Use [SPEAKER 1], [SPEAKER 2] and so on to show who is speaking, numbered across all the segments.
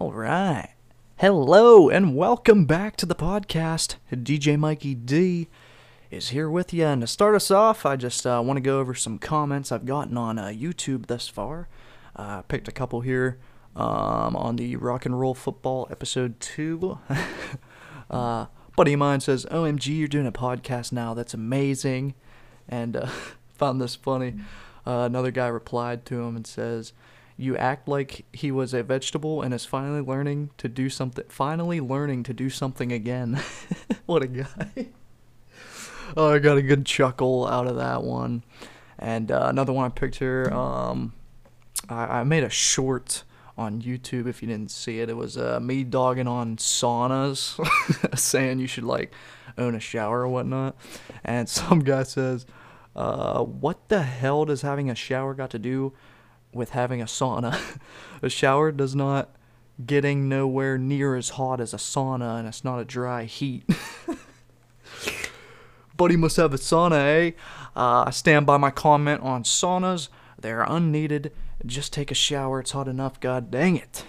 [SPEAKER 1] All right. Hello and welcome back to the podcast. DJ Mikey D is here with you. And to start us off, I just uh, want to go over some comments I've gotten on uh, YouTube thus far. Uh, I picked a couple here um, on the Rock and Roll Football episode 2. uh, buddy of mine says, OMG, you're doing a podcast now. That's amazing. And uh, found this funny. Uh, another guy replied to him and says, you act like he was a vegetable and is finally learning to do something finally learning to do something again. What a guy. Oh i got a good chuckle out of that one. And uh, another one i picked here um, I, I made a short on youtube if you didn't see it. It was uh, me dogging on saunas saying you should like own a shower or whatnot. And some guy says uh, what the hell does having a shower got to do with having a sauna. a shower does not getting nowhere near as hot as a sauna, and it's not a dry heat. Buddy must have a sauna, eh? Uh, I stand by my comment on saunas. They're unneeded. Just take a shower. It's hot enough. God dang it.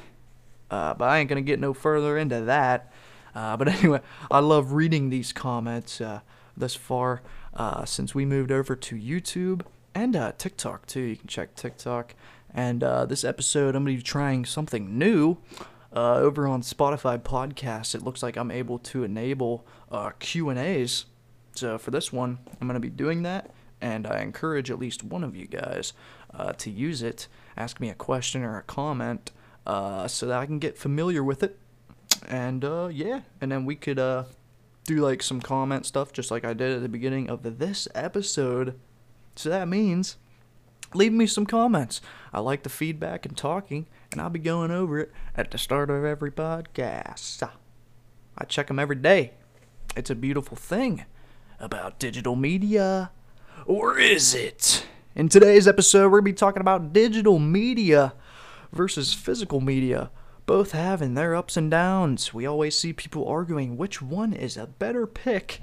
[SPEAKER 1] Uh, but I ain't gonna get no further into that. Uh, but anyway, I love reading these comments uh, thus far uh, since we moved over to YouTube and uh, TikTok too. You can check TikTok. And uh, this episode, I'm going to be trying something new. Uh, over on Spotify podcasts, it looks like I'm able to enable uh, Q and A's. So for this one, I'm going to be doing that, and I encourage at least one of you guys uh, to use it. Ask me a question or a comment, uh, so that I can get familiar with it. And uh, yeah, and then we could do like some comment stuff, just like I did at the beginning of this episode. So that means leave me some comments. I like the feedback and talking, and I'll be going over it at the start of every podcast. Ah, I check them every day. It's a beautiful thing about digital media. Or is it? In today's episode, we're going to be talking about digital media versus physical media. Both having their ups and downs. We always see people arguing which one is a better pick.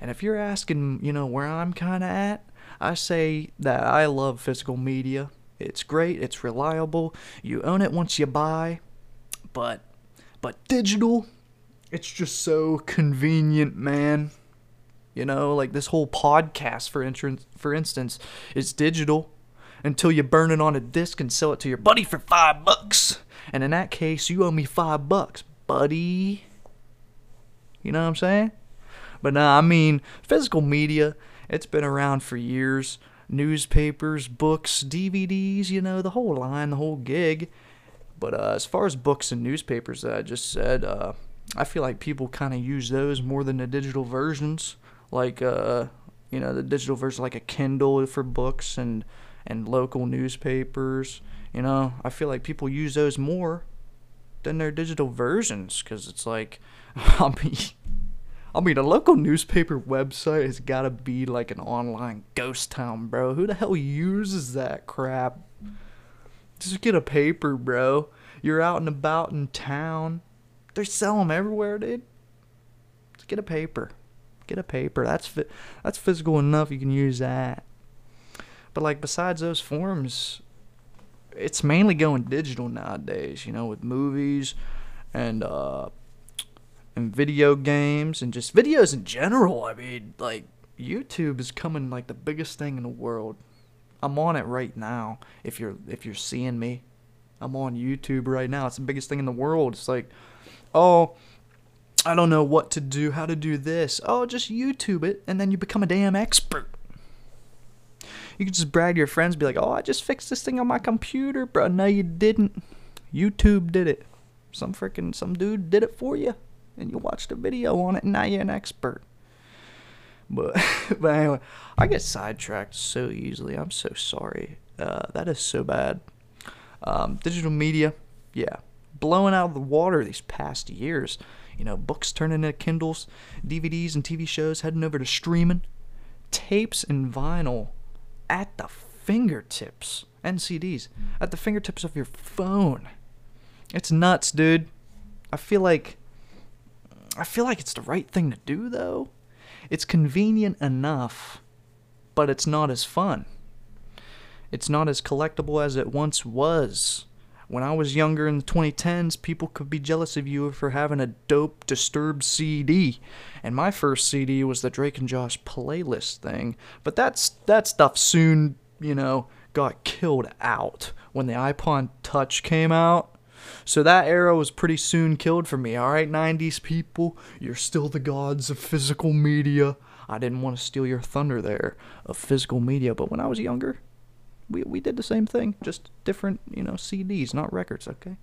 [SPEAKER 1] And if you're asking, you know, where I'm kind of at, I say that I love physical media. It's great, it's reliable. You own it once you buy. But but digital, it's just so convenient, man. You know, like this whole podcast for instance, for instance, is digital until you burn it on a disc and sell it to your buddy for 5 bucks. And in that case, you owe me 5 bucks, buddy. You know what I'm saying? But nah, I mean, physical media it's been around for years. Newspapers, books, DVDs, you know, the whole line, the whole gig. But uh, as far as books and newspapers that I just said, uh, I feel like people kind of use those more than the digital versions. Like, uh, you know, the digital version, like a Kindle for books and, and local newspapers. You know, I feel like people use those more than their digital versions because it's like, I mean, I mean, a local newspaper website has got to be like an online ghost town, bro. Who the hell uses that crap? Just get a paper, bro. You're out and about in town. They sell them everywhere, dude. Just get a paper. Get a paper. That's fi- that's physical enough. You can use that. But like besides those forms, it's mainly going digital nowadays. You know, with movies and uh, and video games and just videos in general. I mean, like YouTube is coming like the biggest thing in the world. I'm on it right now. If you're if you're seeing me, I'm on YouTube right now. It's the biggest thing in the world. It's like, oh, I don't know what to do, how to do this. Oh, just YouTube it, and then you become a damn expert. You can just brag to your friends, be like, oh, I just fixed this thing on my computer, bro. No, you didn't. YouTube did it. Some freaking some dude did it for you and you watched a video on it and now you're an expert. But but anyway, I get sidetracked so easily. I'm so sorry. Uh, that is so bad. Um, digital media, yeah, blowing out of the water these past years. You know, books turning into Kindles, DVDs and TV shows heading over to streaming, tapes and vinyl at the fingertips, and CDs at the fingertips of your phone. It's nuts, dude. I feel like I feel like it's the right thing to do, though. It's convenient enough, but it's not as fun. It's not as collectible as it once was when I was younger in the 2010s, people could be jealous of you for having a dope Disturbed CD. And my first CD was the Drake and Josh playlist thing. But that's that stuff soon, you know, got killed out when the iPod Touch came out. So that era was pretty soon killed for me. All right, 90s people, you're still the gods of physical media. I didn't want to steal your thunder there of physical media, but when I was younger, we we did the same thing, just different, you know, CDs, not records, okay?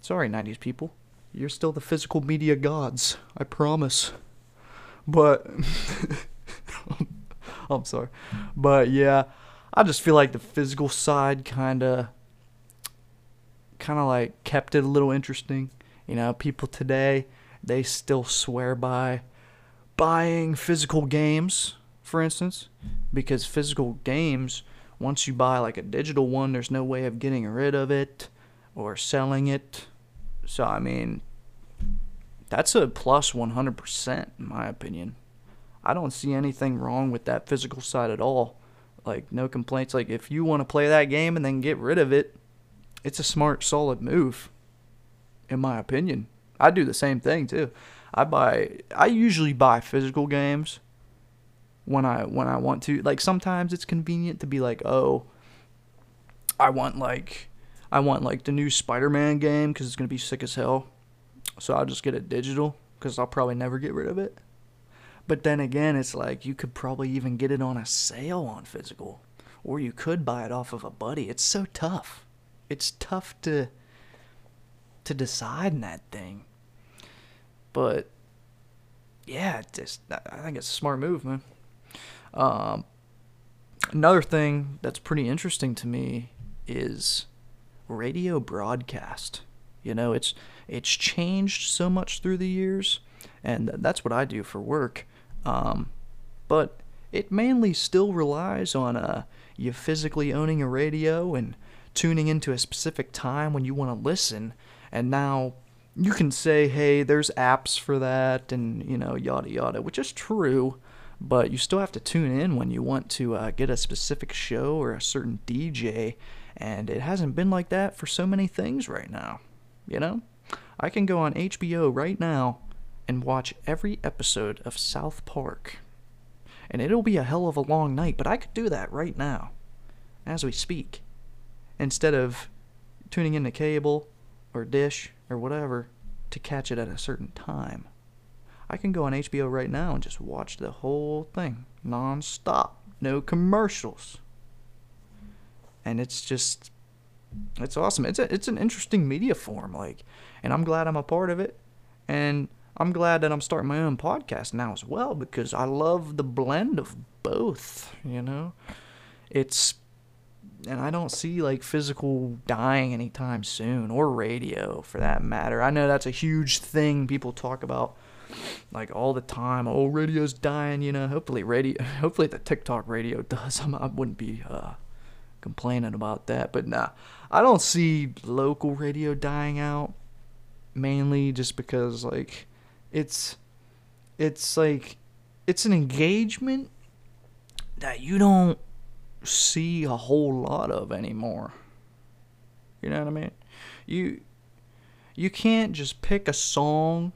[SPEAKER 1] Sorry, 90s people. You're still the physical media gods. I promise. But I'm sorry. But yeah, I just feel like the physical side kind of kind of like kept it a little interesting. You know, people today, they still swear by buying physical games, for instance, because physical games once you buy like a digital one, there's no way of getting rid of it or selling it. So, I mean, that's a plus 100% in my opinion. I don't see anything wrong with that physical side at all. Like, no complaints. Like, if you want to play that game and then get rid of it, it's a smart, solid move, in my opinion. I do the same thing too. I buy, I usually buy physical games when I when I want to. Like sometimes it's convenient to be like, oh, I want like I want like the new Spider-Man game because it's gonna be sick as hell. So I'll just get it digital because I'll probably never get rid of it. But then again, it's like you could probably even get it on a sale on physical, or you could buy it off of a buddy. It's so tough. It's tough to to decide in that thing. But yeah, just I think it's a smart move, man. Um, another thing that's pretty interesting to me is radio broadcast. You know, it's it's changed so much through the years, and that's what I do for work. Um, but it mainly still relies on uh, you physically owning a radio and tuning into a specific time when you want to listen. And now you can say, hey, there's apps for that, and you know, yada yada, which is true but you still have to tune in when you want to uh, get a specific show or a certain DJ, and it hasn't been like that for so many things right now. You know? I can go on HBO right now and watch every episode of South Park. And it'll be a hell of a long night, but I could do that right now, as we speak, instead of tuning in into cable or dish or whatever to catch it at a certain time. I can go on HBO right now and just watch the whole thing non-stop, no commercials. And it's just it's awesome. It's a, it's an interesting media form like and I'm glad I'm a part of it. And I'm glad that I'm starting my own podcast now as well because I love the blend of both, you know. It's and I don't see like physical dying anytime soon or radio for that matter. I know that's a huge thing people talk about like all the time. Oh, radio's dying, you know. Hopefully, radio. Hopefully, the TikTok radio does. I'm, I wouldn't be uh, complaining about that. But nah, I don't see local radio dying out. Mainly just because like it's it's like it's an engagement that you don't see a whole lot of anymore. You know what I mean? You you can't just pick a song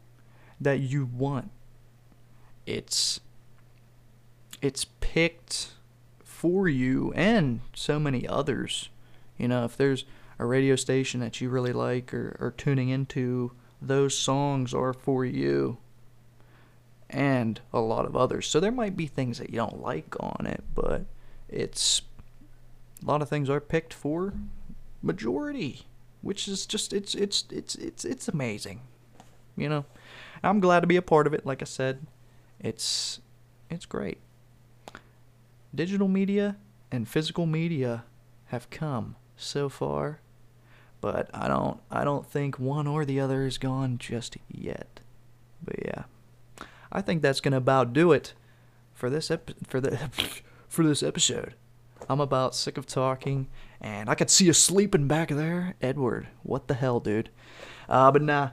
[SPEAKER 1] that you want. It's it's picked for you and so many others. You know, if there's a radio station that you really like or, or tuning into, those songs are for you and a lot of others. So there might be things that you don't like on it, but it's a lot of things are picked for majority, which is just it's it's it's it's it's amazing. You know. I'm glad to be a part of it. Like I said, it's it's great. Digital media and physical media have come so far, but I don't I don't think one or the other is gone just yet. But yeah. I think that's to about do it for this ep- for the for this episode. I'm about sick of talking, and I could see you sleeping back there, Edward. What the hell, dude? Uh, but nah,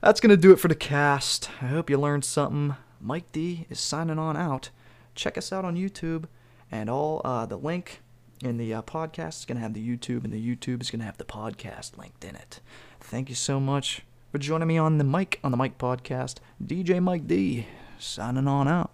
[SPEAKER 1] that's to do it for the cast. I hope you learned something. Mike D is signing on out. Check us out on YouTube, and all uh, the link in the uh, podcast is to have the YouTube, and the YouTube is to have the podcast linked in it. Thank you so much for joining me on the Mike on the Mike Podcast. DJ Mike D, signing on out.